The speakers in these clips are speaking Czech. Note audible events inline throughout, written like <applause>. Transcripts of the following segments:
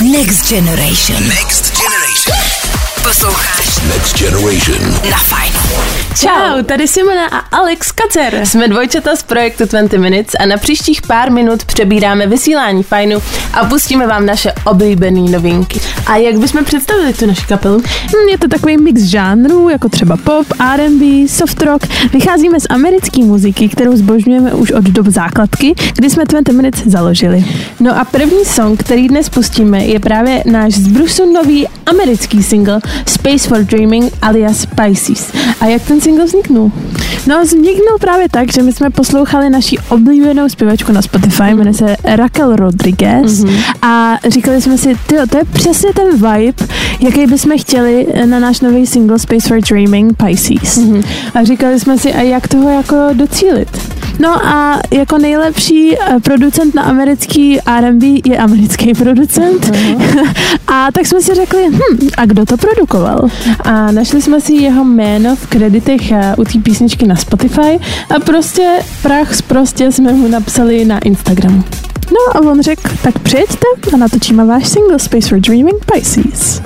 Next Generation. Next Generation. Posloucháš Next Generation. na Fajnu. Čau, tady Simona a Alex Kacer. Jsme dvojčata z projektu 20 Minutes a na příštích pár minut přebíráme vysílání fajnu a pustíme vám naše oblíbené novinky. A jak bychom představili tu naši kapelu? Hm, Je to takový mix žánrů, jako třeba pop, R&B, soft rock. Vycházíme z americké muziky, kterou zbožňujeme už od dob základky, kdy jsme 20 Minutes založili. No a první song, který dnes pustíme, je právě náš z Brusu nový americký single Space for Dreaming alias Pisces. A jak ten single vzniknul? No, vzniknul právě tak, že my jsme poslouchali naší oblíbenou zpěvačku na Spotify, jmenuje se Raquel Rodriguez Mhm. a říkali jsme si, tyjo, to je přesně ten vibe, jaký bychom chtěli na náš nový single Space for Dreaming Pisces. Mhm. A říkali jsme si, a jak toho jako docílit? No a jako nejlepší eh, producent na americký R&B je americký producent. <laughs> a tak jsme si řekli, hm, a kdo to produkoval? A našli jsme si jeho jméno v kreditech eh, u té písničky na Spotify a prostě prach z prostě jsme mu napsali na Instagramu. No a on řekl, tak přijeďte a natočíme váš single Space for Dreaming Pisces.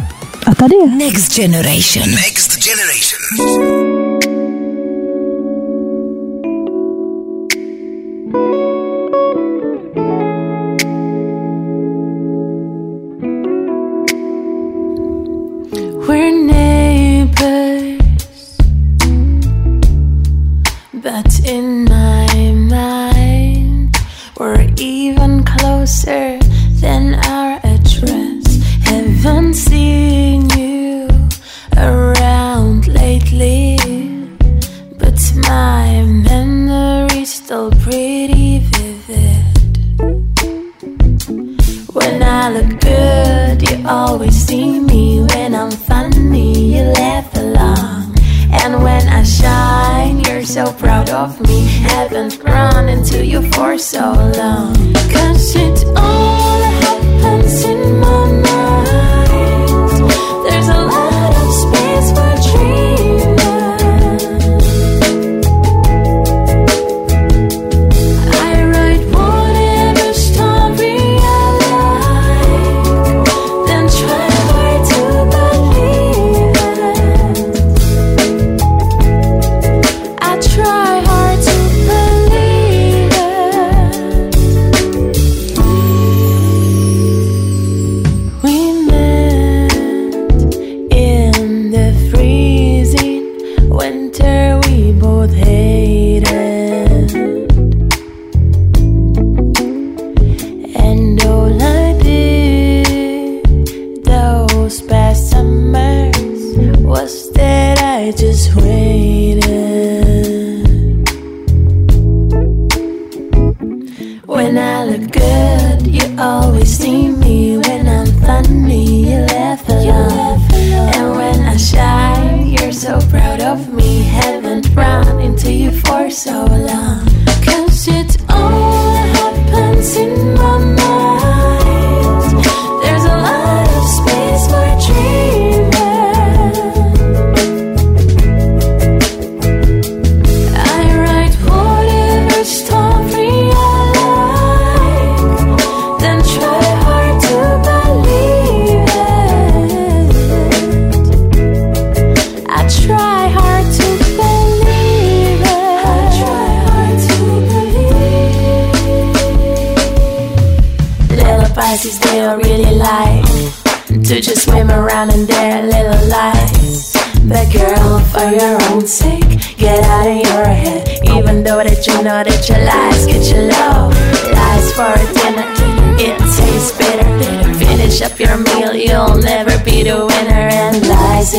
A tady je. Next Generation. Next Generation.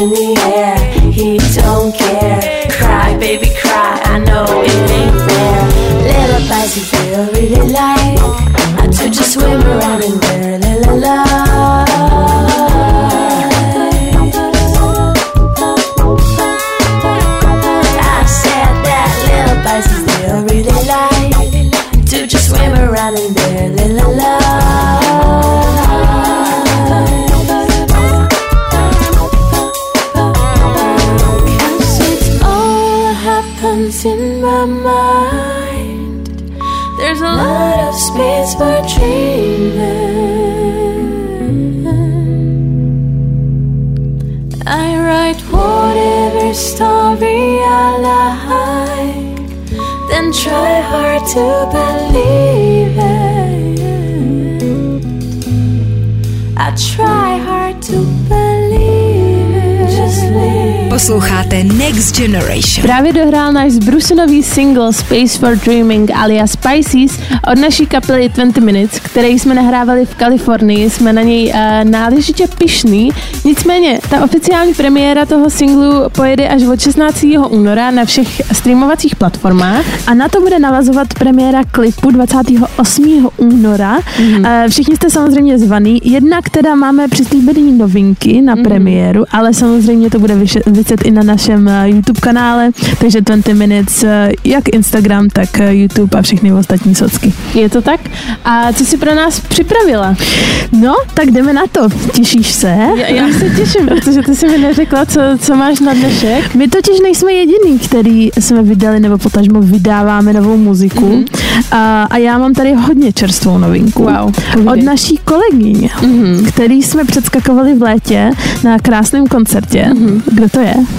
In the air, in my mind. There's a lot of space for dreaming. I write whatever story I like, then try hard to believe it. I try hard to believe it. Just. Posloucháte Next Generation. Právě dohrál náš zbrusunový single Space for Dreaming alias Pisces od naší kapely 20 Minutes, který jsme nahrávali v Kalifornii. Jsme na něj uh, náležitě pišný. Nicméně, ta oficiální premiéra toho singlu pojede až od 16. února na všech streamovacích platformách. A na to bude navazovat premiéra klipu 28. února. Mm. Všichni jste samozřejmě zvaný. Jednak teda máme přislíbený novinky na premiéru, ale samozřejmě to bude vyše- vyset i na našem eh, YouTube kanále, takže 20 Minutes, eh, jak Instagram, tak eh, YouTube a všechny ostatní socky. Je to tak? A co jsi pro nás připravila? No, tak jdeme na to. Těšíš se? Já, já se těším, protože ty jsi mi neřekla, co, co máš na dnešek. My totiž nejsme jediný, který jsme vydali nebo potažmo vydáváme novou muziku. Mm-hmm. A, a já mám tady hodně čerstvou novinku. Wow, Od naší kolegyně, mm-hmm. který jsme předskakovali v létě na krásném koncertě. Mm-hmm. Kdo to je? Uh,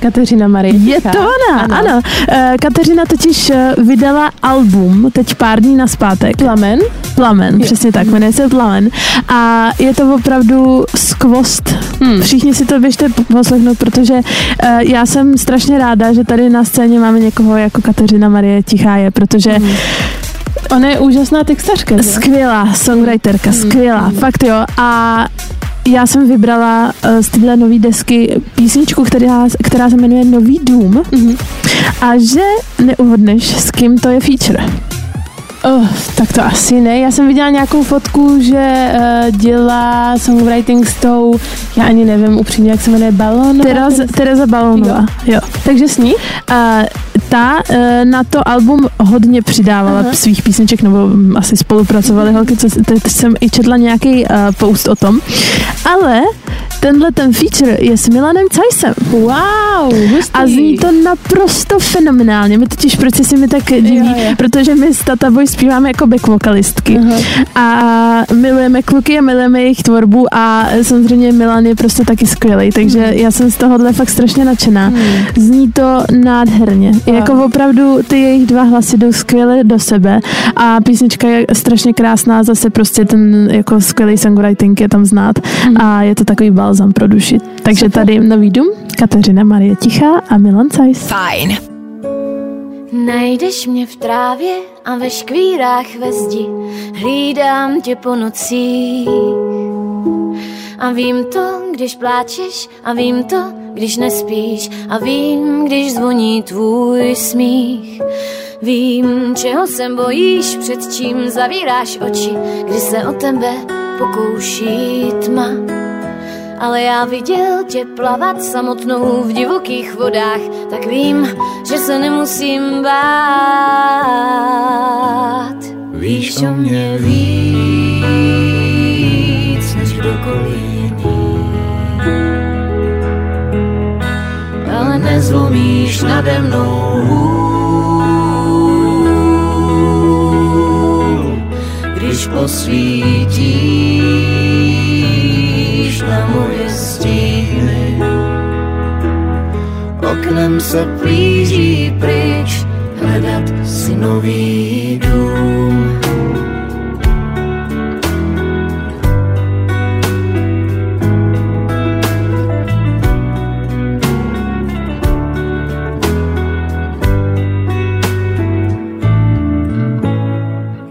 Kateřina Marie. Je to ona, ano. ano. Eh, Kateřina totiž eh, vydala album teď pár dní naspátek. Plamen. Plamen, přesně tak, jmenuje se Plamen. A je to opravdu skvost. Hmm. Všichni si to běžte poslechnout, protože uh, já jsem strašně ráda, že tady na scéně máme někoho jako Kateřina Marie Tichá je, protože hmm. Ona je úžasná textařka. skvělá songwriterka, skvělá, fakt jo. A já jsem vybrala uh, z téhle nové desky písničku, která, která se jmenuje Nový dům. Mm-hmm. A že neuhodneš, s kým to je feature. Oh, tak to asi ne. Já jsem viděla nějakou fotku, že uh, dělá songwriting s tou, já ani nevím upřímně, jak se jmenuje, Balon. Tereza, Tereza Balónová. Jo. Takže s ní? A ta eh, na to album hodně přidávala Aha. svých písniček, nebo mm, asi spolupracovali holky, co, teď jsem i četla nějaký uh, post o tom. Ale tenhle ten feature je s Milanem Cajsem. Wow, hustý. A zní to naprosto fenomenálně. My totiž, proč si mi tak diví, Jo, jo. protože my s Tata Boy zpíváme jako back vokalistky. A milujeme kluky a milujeme jejich tvorbu a samozřejmě Milan je prostě taky skvělý, takže Hmm. já jsem z tohohle fakt strašně nadšená. Zní to nádherně. Jako opravdu ty jejich dva hlasy jdou skvěle do sebe a písnička je strašně krásná, zase prostě ten jako skvělý songwriting je tam znát a je to takový balzam pro duši. Takže tady nový dům, Kateřina Marie Tichá a Milan Cajs. Fajn. Najdeš mě v trávě a ve škvírách ve zdi. Hlídám tě po nocích A vím to, když pláčeš A vím to, když nespíš. A vím, když zvoní tvůj smích. Vím, čeho se bojíš Před čím zavíráš oči. Kdy se o tebe pokouší tma ale já viděl tě plavat samotnou v divokých vodách, tak vím, že se nemusím bát. Víš o mě víc než kdokoliv. Ale nezlomíš nade mnou když posvítíš Oknem se plíží pryč, hledat si nový dům.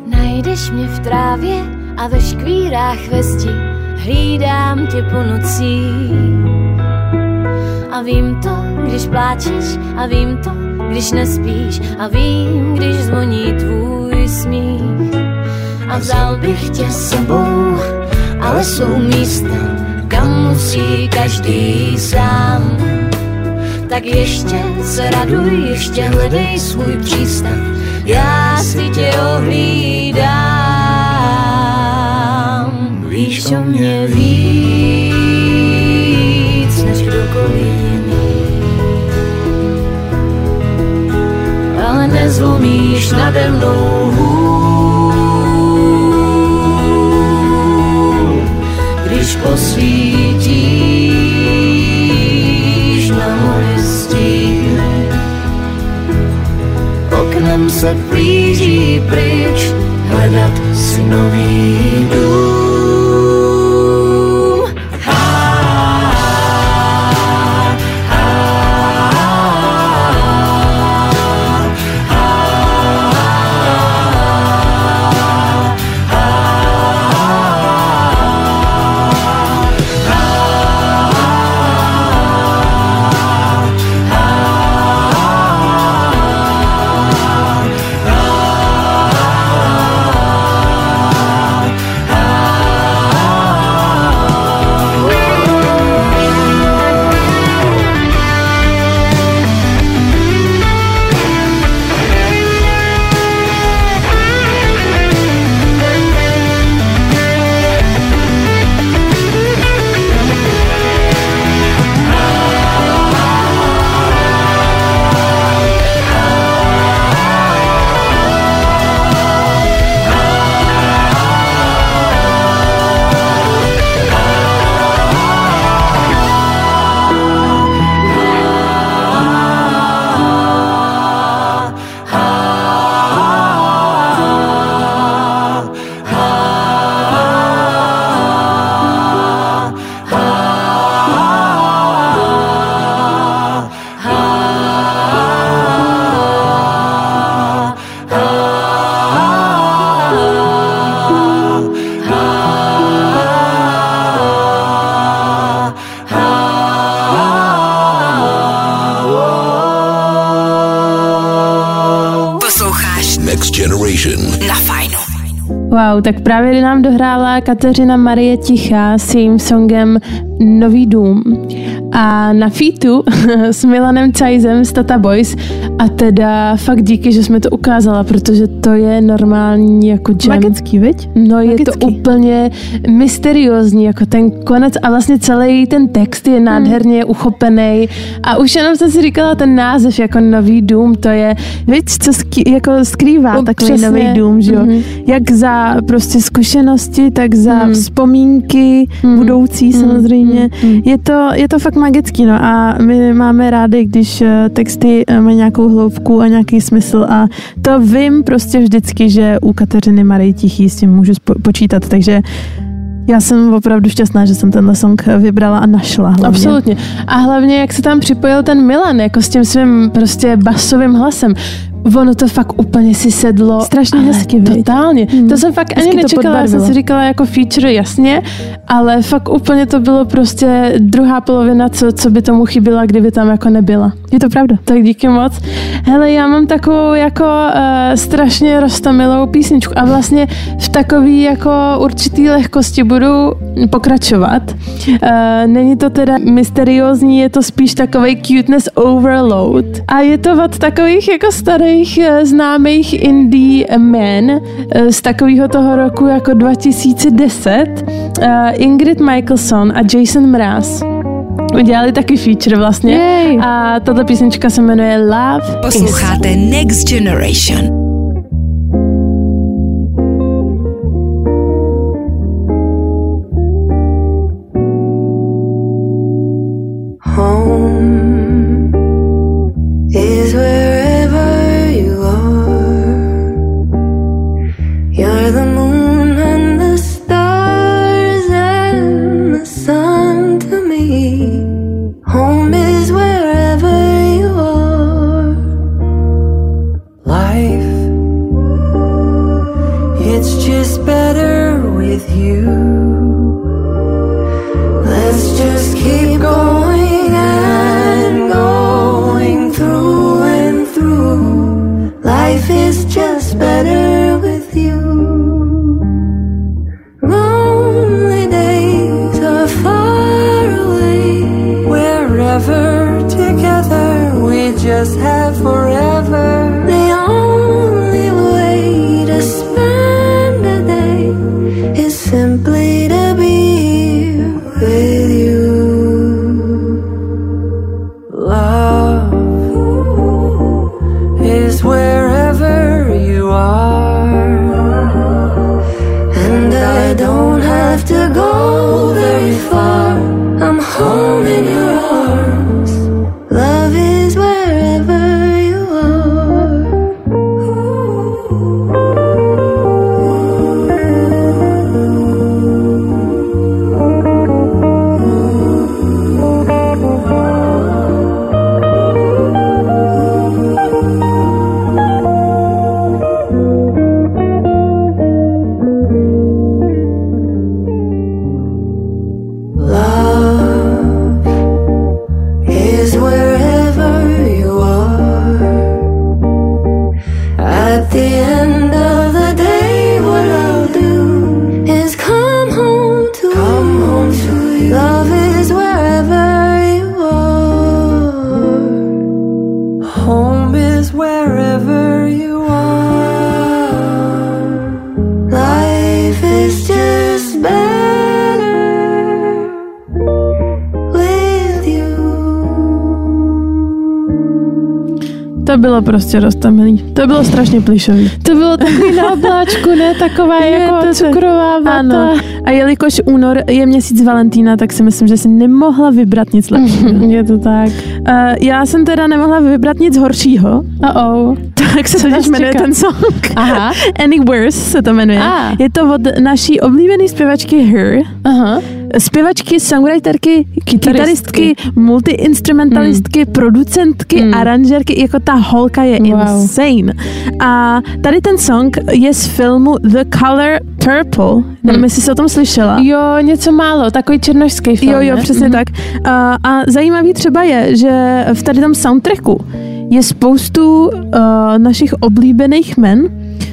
Najdeš mě v trávě a ve škvírách ve zdi Hlídám tě po nocích A vím to, když pláčeš A vím to, když nespíš A vím, když zvoní tvůj smích. A vzal bych tě s sebou Ale jsou místa, kam musí každý sám. Tak ještě se raduj, ještě hledej svůj přístav, já si tě ohlídám. Víš o mě víc než kdokoliv nezlomíš nade mnou hůl, když posvítíš na moje stíny. Oknem se blíží pryč, hledat si nový dům. Tak právě nám dohrála Kateřina Marie Tichá s jejím songem Nový dům. A na featu <laughs> s Milanem Cajzem z Tata Boys a teda fakt díky, že jsme to ukázala, protože to je normální jako jam. Magický, viď? No je Magický. to úplně mysteriózní, jako ten konec a vlastně celý ten text je nádherně uchopený a už jenom jsem si říkala ten název jako Nový dům, to je Víš, co ský, jako skrývá No, takový přesně. nový dům, že jo? Mhm. Jak za prostě zkušenosti, tak za Mhm. vzpomínky budoucí samozřejmě. Je, to, je to fakt magický, no a my máme rádi, když eh, texty eh, mají nějakou hloubku a nějaký smysl a to vím prostě vždycky, že u Kateřiny Marie Tichý s tím můžu počítat, takže já jsem opravdu šťastná, že jsem tenhle song vybrala a našla hlavně. Absolutně. A hlavně, jak se tam připojil ten Milan, jako s tím svým prostě basovým hlasem. Ono to fakt úplně si sedlo. Strašně hezky? Totálně. Hmm. To jsem fakt ani Hezky nečekala. Já jsem si říkala jako feature, jasně, ale fakt úplně to bylo prostě druhá polovina, co, co by tomu chyběla, kdyby tam jako nebyla. Je to pravda. Tak díky moc. Hele, já mám takovou jako uh, strašně roztomilou písničku a vlastně v takový jako určitý lehkosti budu pokračovat. Uh, není to teda mysteriózní, je to spíš takový cuteness overload. A je to od takových jako starých uh, známých indie men uh, z takového toho roku jako 2010. Uh, Ingrid Michaelson a Jason Mraz udělali taky feature vlastně. Jej. A tato písnička se jmenuje Love Posloucháte Next Generation. wherever you To bylo prostě roztomilý. To bylo strašně plišový. To bylo takový na obláčku, ne? Taková Je jako to cukrová vata. Ano. A jelikož únor je měsíc Valentína, tak si myslím, že si nemohla vybrat nic lepšího. <laughs> Je to tak. Uh, já jsem teda nemohla vybrat nic horšího, Oh, tak se totiž jmenuje čeká? ten song. Aha. <laughs> Any Worse se to jmenuje. A. Je to od naší oblíbené zpěvačky Her. Aha. Zpěvačky, songwriterky, kytaristky, multiinstrumentalistky, producentky, Hmm. aranžerky, jako ta holka je Wow. insane. A tady ten song je z filmu The Color Purple. Nevím, jestli jsi o tom slyšela. Jo, něco málo, takový černošský film, Jo, jo, ne? přesně Mhm. tak. A, a zajímavý třeba je, že v tady tom soundtracku je spoustu uh, našich oblíbených men.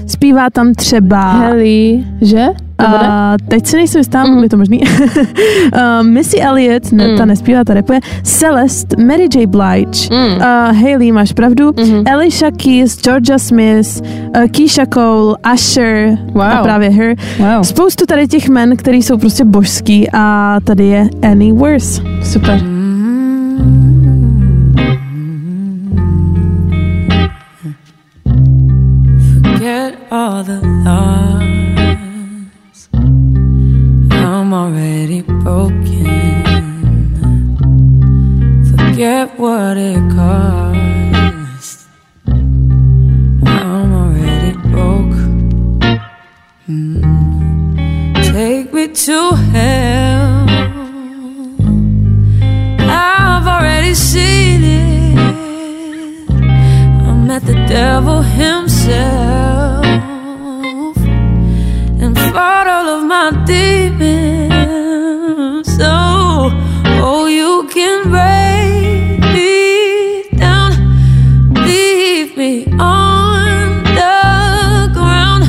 Zpívá tam třeba... Helly, že? A teď si nejsem jistá, Mhm. mm. je to možný. uh, <laughs> Missy Elliott, ne, Mm. ta nespívá, ta repuje. Celeste, Mary J. Blige, Mm. uh, Hailey, máš pravdu, Mhm. Alicia Keys, Georgia Smith, uh, Keisha Cole, Usher Wow. a právě Her. Wow. Spoustu tady těch men, který jsou prostě božský a tady je Any Worse. Super. Forget all the lies. I'm already broken. Forget what it cost. I'm already broke. Mm. Take me to hell. I've already seen met the devil himself and fought all of my demons. So, oh, you can break me down, leave me on the ground,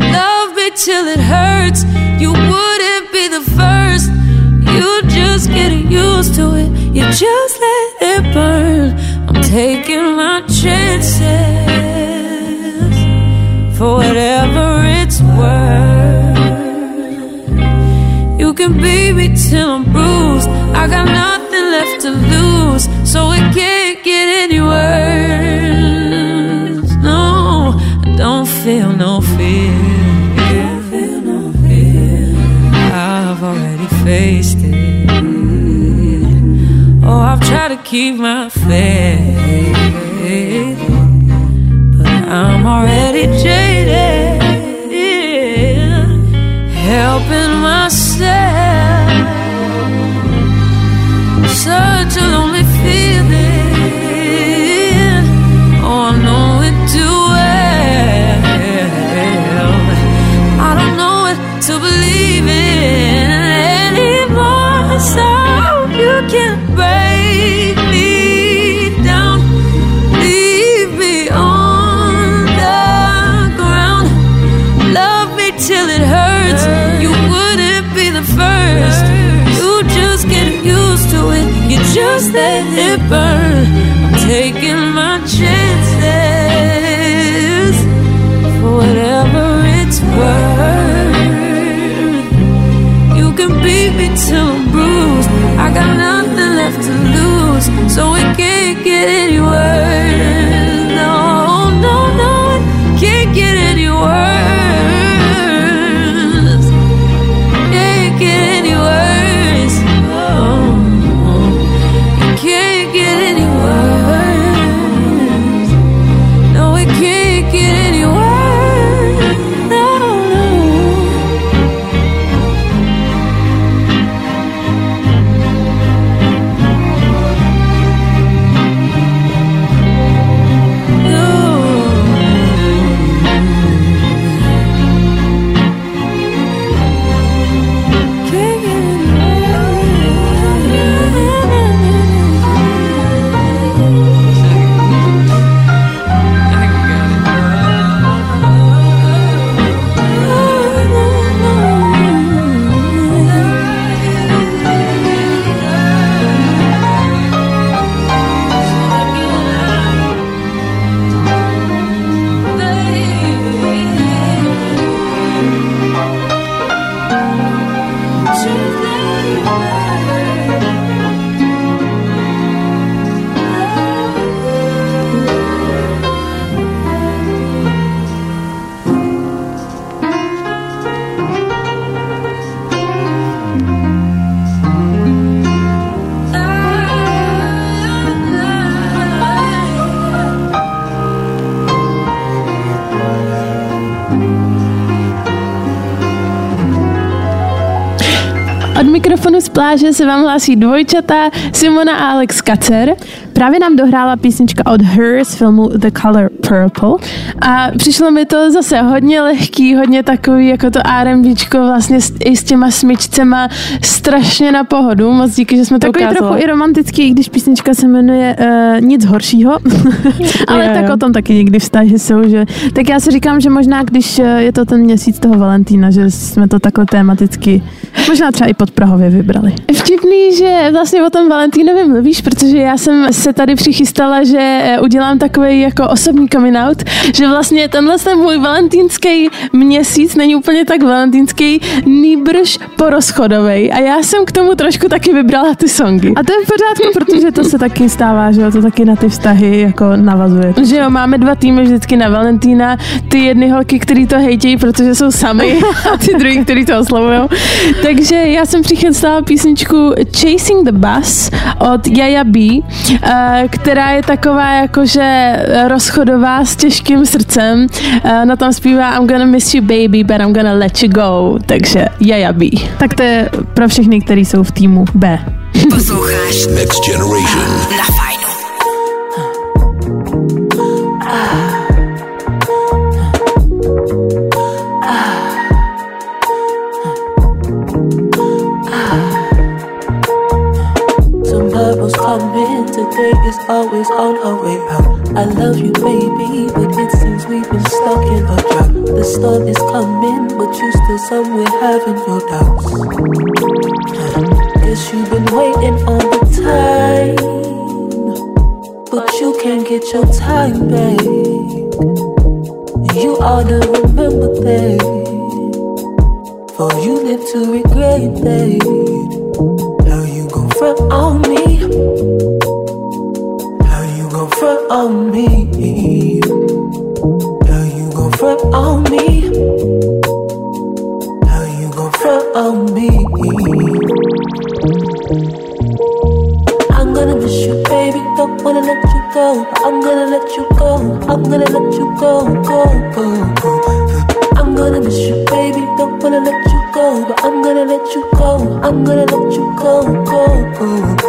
love me till it hurts. You wouldn't be the first. You just get used to it. You just let taking my chances for whatever it's worth. You can beat me till I'm bruised. I got nothing left to lose, so it can't get any worse. No, I don't feel no fear. I've already faced it. Oh, I've tried to keep my faith, open my soul. It burn. Mikrofonu z pláže se vám hlásí dvojčata Simona a Alex Kacer. Právě nám dohrála písnička od Her z filmu The Color Purple. A přišlo mi to zase hodně lehký, hodně takový jako to R&Bčko vlastně s, i s těma smyčcema strašně na pohodu. Moc díky, že jsme to Takový ukázali. trochu i romantický, i když písnička se jmenuje uh, Nic horšího, <laughs> ale Jo, jo. tak o tom taky někdy vztahy jsou, že tak já si říkám, že možná když eh, je to ten měsíc toho Valentína, že jsme to takhle tematicky možná třeba i pod Prahově vybrali. Vtipný, že vlastně o tom Valentínovi mluvíš, protože já jsem se tady přichystala, že eh, udělám takový jako osobní coming out, že vlastně tenhle ten můj valentínský měsíc není úplně tak valentínský, nýbrž porozchodový. A já jsem k tomu trošku taky vybrala ty songy. A to je v pořádku, protože to se taky stává, že jo, to taky na ty vztahy jako navazuje. Že jo, máme dva týmy vždycky na Valentína, ty jedny holky, který to hejtějí, protože jsou sami a ty druhý, který to oslovují. Takže já jsem přichystala písničku Chasing the Bus od Jaja B, eh, která je taková jakože rozchodová s těžkým srdcem. Eh, Na tom zpívá I'm gonna miss you baby, but I'm gonna let you go. Takže Jaja B. Tak to je pro všechny, kteří jsou v týmu B. Posloucháš Next Generation. na Fajnu. Today is always on our way out. I love you, baby, but it seems we've been stuck in a drought. The storm is coming, but you still somewhere having your doubts. Guess you've been waiting all the time, but you can't get your time back. You ought to remember that, for you live to regret that. How you gon' front on me? Front on me? You gon' front on me? How you gon' front on me? I'm gonna miss you, baby. Don't wanna let you go. I'm gonna let you go. I'm gonna let you go, go, go, go. I'm gonna miss you, baby. Don't wanna let you go, but I'm gonna let you go. I'm gonna let you go, go, go.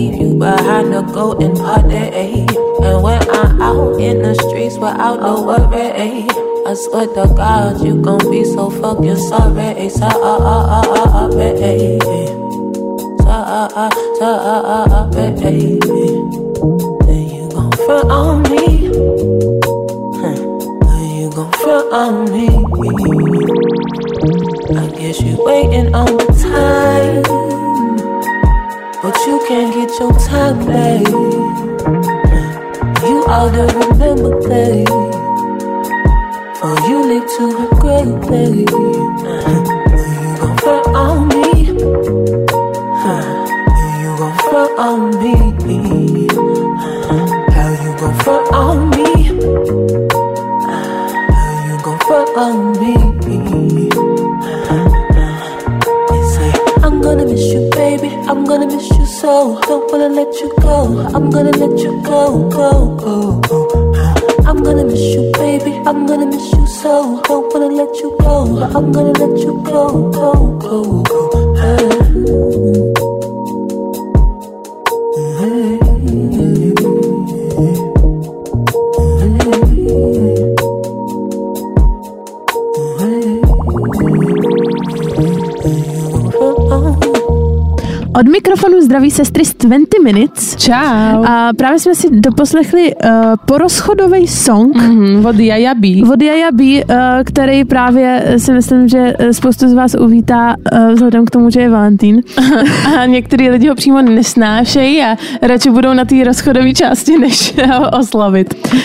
Leave you behind to go and party. And when I'm out in the streets without no worry. I swear to God, you gon' be so fucking sorry. Sorry. Sorry. Then you gon' front on me. Then you gon' front on me. I guess you waiting on the time, you can't get your time back. You ought to remember that, oh, for you live to regret that. You gon' front on me? You gon' front on me. How you gon' front on me? How you gon' front on me? Baby. I'm gonna miss you so. Don't wanna let you go. I'm gonna let you go, go, go, go. I'm gonna miss you, baby. I'm gonna miss you so. Don't wanna let you go. I'm gonna let you go, go, go, go. Mikrofonu zdraví sestry z 20 Minutes. Čau. A právě jsme si doposlechli uh, porozchodový song Mhm, od Jaja B. od Jaja B, uh, který právě eh, si myslím, že eh, spoustu z vás uvítá uh, vzhledem k tomu, že je Valentín. <laughs> A některý lidi ho přímo nesnášejí a radši budou na té rozchodové části, než ho oslavit. Uh,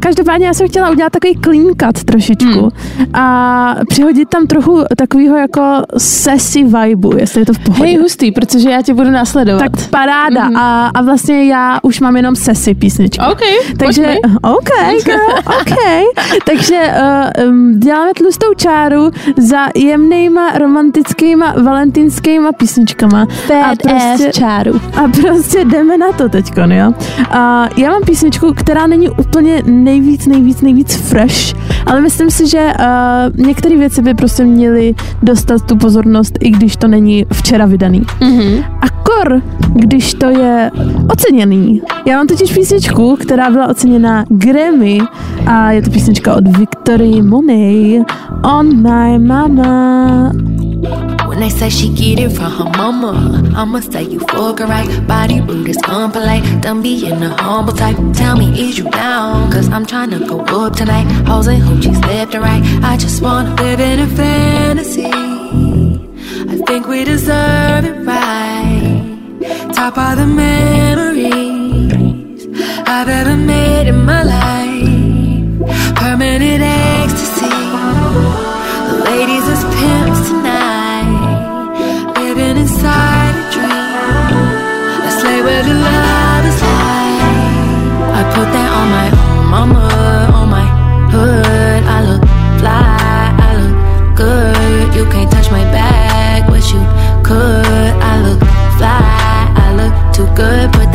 každopádně já jsem chtěla udělat takový clean cut trošičku hmm. a přihodit tam trochu takového jako sesi vibu, jestli je to v pohodě. Hej, hustý, protože já tě budu následovat. Tak paráda. Mm-hmm. A, a vlastně já už mám jenom sesi písničky. OK, Takže, OK, <laughs> girl, OK. Takže uh, děláme tlustou čáru za jemnýma, romantickýma, valentínskýma písničkama. a prostě, čáru. A prostě jdeme na to teďko, jo. A já mám písničku, která není úplně nejvíc, nejvíc, nejvíc fresh, ale myslím si, že uh, některé věci by prostě měly dostat tu pozornost, i když to není včera vydaný. Mm-hmm. Kor, když to je oceněný. Já mám totiž písničku, která byla oceněna Grammy a je to písnička od Victory Monet On My Mama. When they say she get it from her mama, I'ma say you fuck her right. Body rude is unpolite. Done being a humble type. Tell me, is you down? Cause I'm trying to go up tonight. Hoes and hoochies left and right. I just wanna live in a fantasy. I think we deserve it right. Top of the memories I've ever made in my life. Permanent ecstasy. The ladies as pimps tonight. Living inside a dream. Let's lay where the love is like. I put that on my mama, good. Put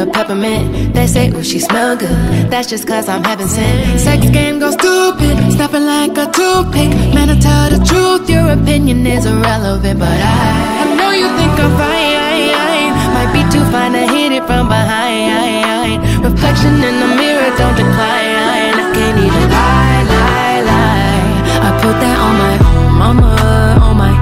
a peppermint. They say, ooh, she smell good. That's just cause I'm having sin. Sex game goes stupid, snapping like a toothpick. Man, I tell the truth, your opinion is irrelevant. But I, I know you think I'm fine. Might be too fine to hit it from behind. Reflection in the mirror, don't decline. I can't even lie, lie, lie. I put that on my mama, on my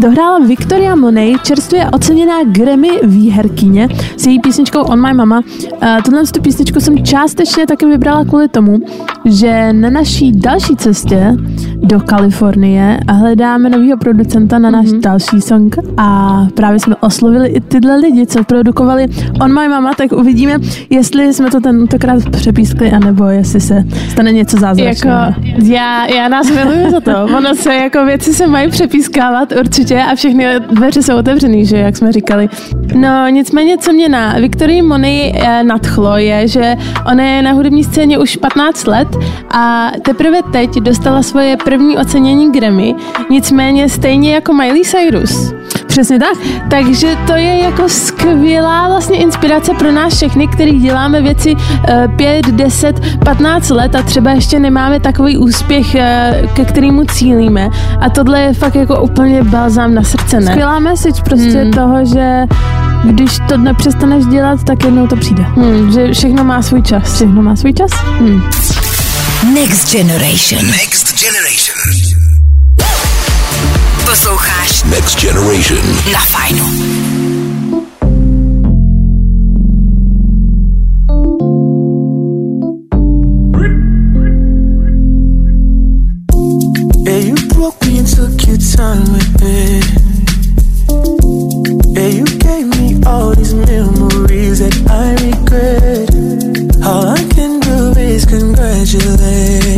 Dohrála Victoria Monet, čerstvě oceněná Grammy výherkyně s její písničkou On My Mama. Uh, tuhle tu písničku jsem částečně taky vybrala kvůli tomu, že na naší další cestě do Kalifornie hledáme nového producenta na náš mm-hmm. další song a právě jsme oslovili i tyhle lidi, co produkovali On My Mama, tak uvidíme, jestli jsme to tentokrát přepískli, anebo jestli se stane něco zázračného. Jako, já, já nás miluju za to. Ono se jako věci se mají přepískávat určitě a všechny dveře jsou otevřený, že jak jsme říkali. No nicméně, co mě na Viktorii Mony eh, nadchlo, je, že ona je na hudební scéně už 15 let a teprve teď dostala svoje první ocenění Grammy, nicméně stejně jako Miley Cyrus. Přesně tak. Takže to je jako skvělá vlastně inspirace pro nás všechny, který děláme věci eh, 5, 10, 15 let a třeba ještě nemáme takový úspěch, eh, ke kterému cílíme. A tohle je fakt jako úplně balzám na srdce, ne? Skvělá message prostě Hmm. toho, že když to nepřestaneš dělat, tak jednou to přijde. Hmm, že všechno má svůj čas. Všechno má svůj čas. Hmm. Next Generation. Next Generation. Posloucháš Next Generation. na Fajnu. Yeah, you broke me and took your time with it. Yeah, you gave me all these memories. you there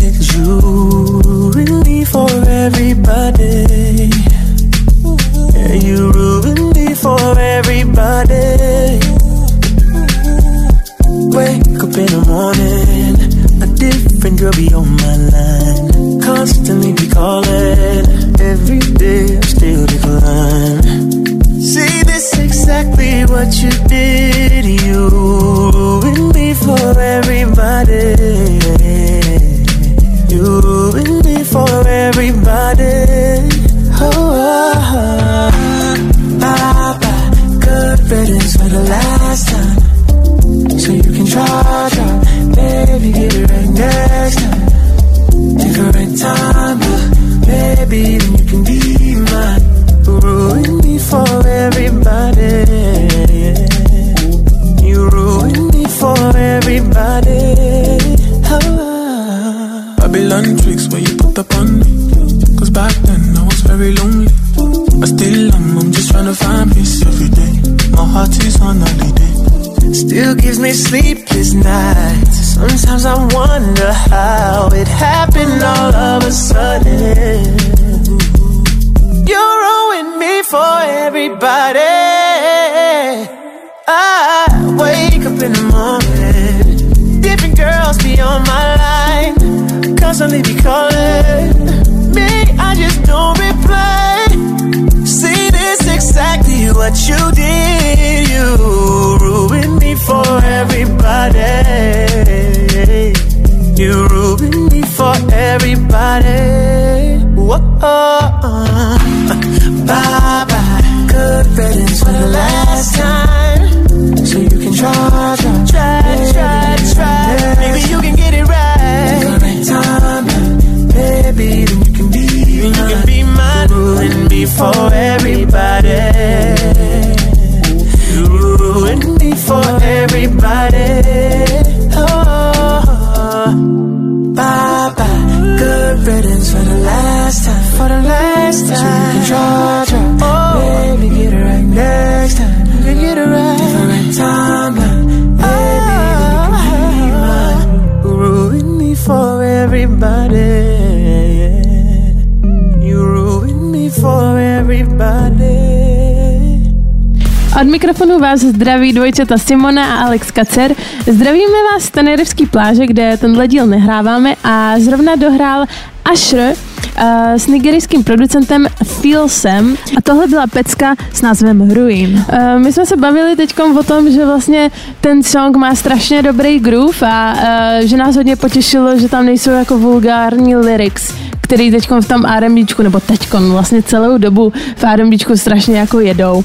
mikrofonu vás zdraví dvojčata Simona a Alex Kacer. Zdravíme vás z Tenerevský pláže, kde tenhle díl nehráváme a zrovna dohrál Asher uh, eh, s nigerijským producentem Feelsem. A tohle byla pecka s názvem Ruin. Uh, my jsme se bavili teď o tom, že vlastně ten song má strašně dobrý groove a uh, že nás hodně potěšilo, že tam nejsou jako vulgární lyrics, který teď v tom R&Bčku, nebo teď vlastně celou dobu v R&Bčku strašně jako jedou.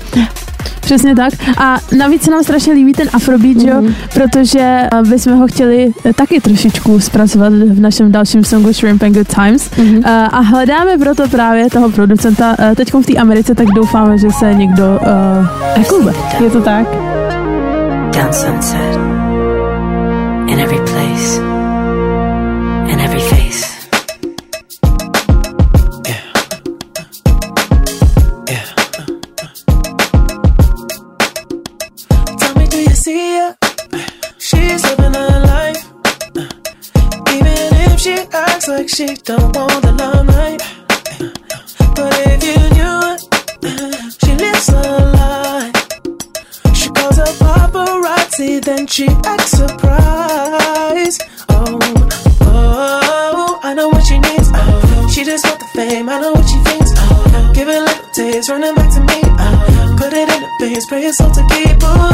Přesně tak. A navíc se nám strašně líbí ten afrobeat, mm. jo, mhm. protože eh, bychom ho chtěli eh, taky trošičku zpracovat v našem dalším songu Shrimp and Good Times. Mm. A hledáme proto právě toho producenta teď v té Americe, tak doufáme, že se někdo uh, jako Je to tak? Down sunset in every place. She's living her life. Uh, even if she acts like she don't want the limelight. Uh, but if you knew it, uh, she lives her life. She calls a paparazzi, then she acts surprised. Oh, oh, I know what she needs. Oh, she just wants the fame. I know what she thinks. Oh, give it little taste, running back to me. Oh, put it in the face, pray it's all to keep. Oh,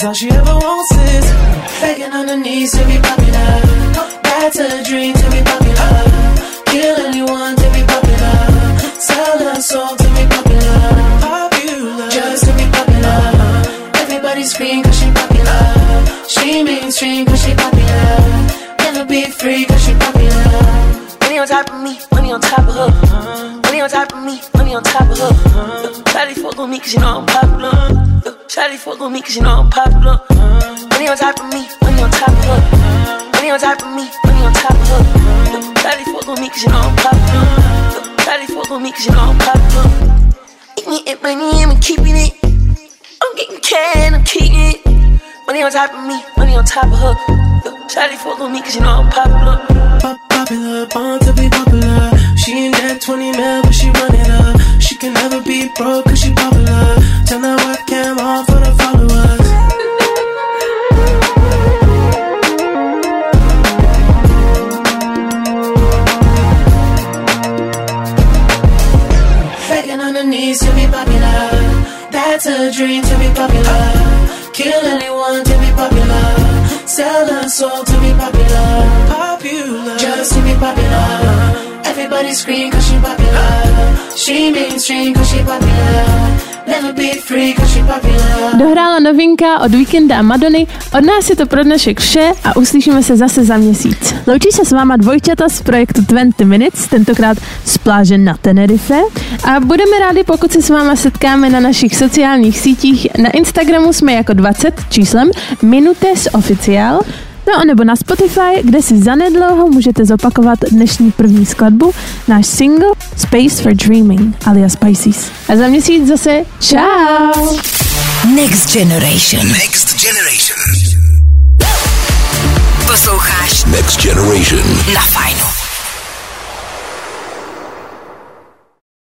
Cause all she ever wants is begging on her knees to be popular. That's a dream to be popular. Kill anyone to be popular. Sell her soul to be popular. Popular. Just to be popular. Everybody scream cause she popular. She mainstream cause she popular. Never be free cause she popular. Money on top of me, money on top of her. Money on top of me, money on top of her. Shawty fuck with me cause you know I'm popular. Shawty fuck with me cause you know I'm popular. On top of her. Shawty fuck with me cause you know I'm popular. Pop popular, born to be popular. She ain't that 20 mil, but she run it up. She can never be broke cause she Soul to be popular. Popular. Just to be popular. Everybody scream cause she popular. She mainstream cause she popular. Dohrála novinka od Weekenda a Madony. Od nás je to pro dnešek vše a uslyšíme se zase za měsíc. Loučí se s váma dvojčata z projektu 20 Minutes, tentokrát z pláže na Tenerife. A budeme rádi, pokud se s váma setkáme na našich sociálních sítích. Na Instagramu jsme jako 20 číslem Minutes Official. No a nebo na Spotify, kde si zanedlouho můžete zopakovat dnešní první skladbu, náš single Space for Dreaming alias Pisces. A za měsíc zase čau! Next Generation. Next Generation. Posloucháš Next Generation. na Fajnu.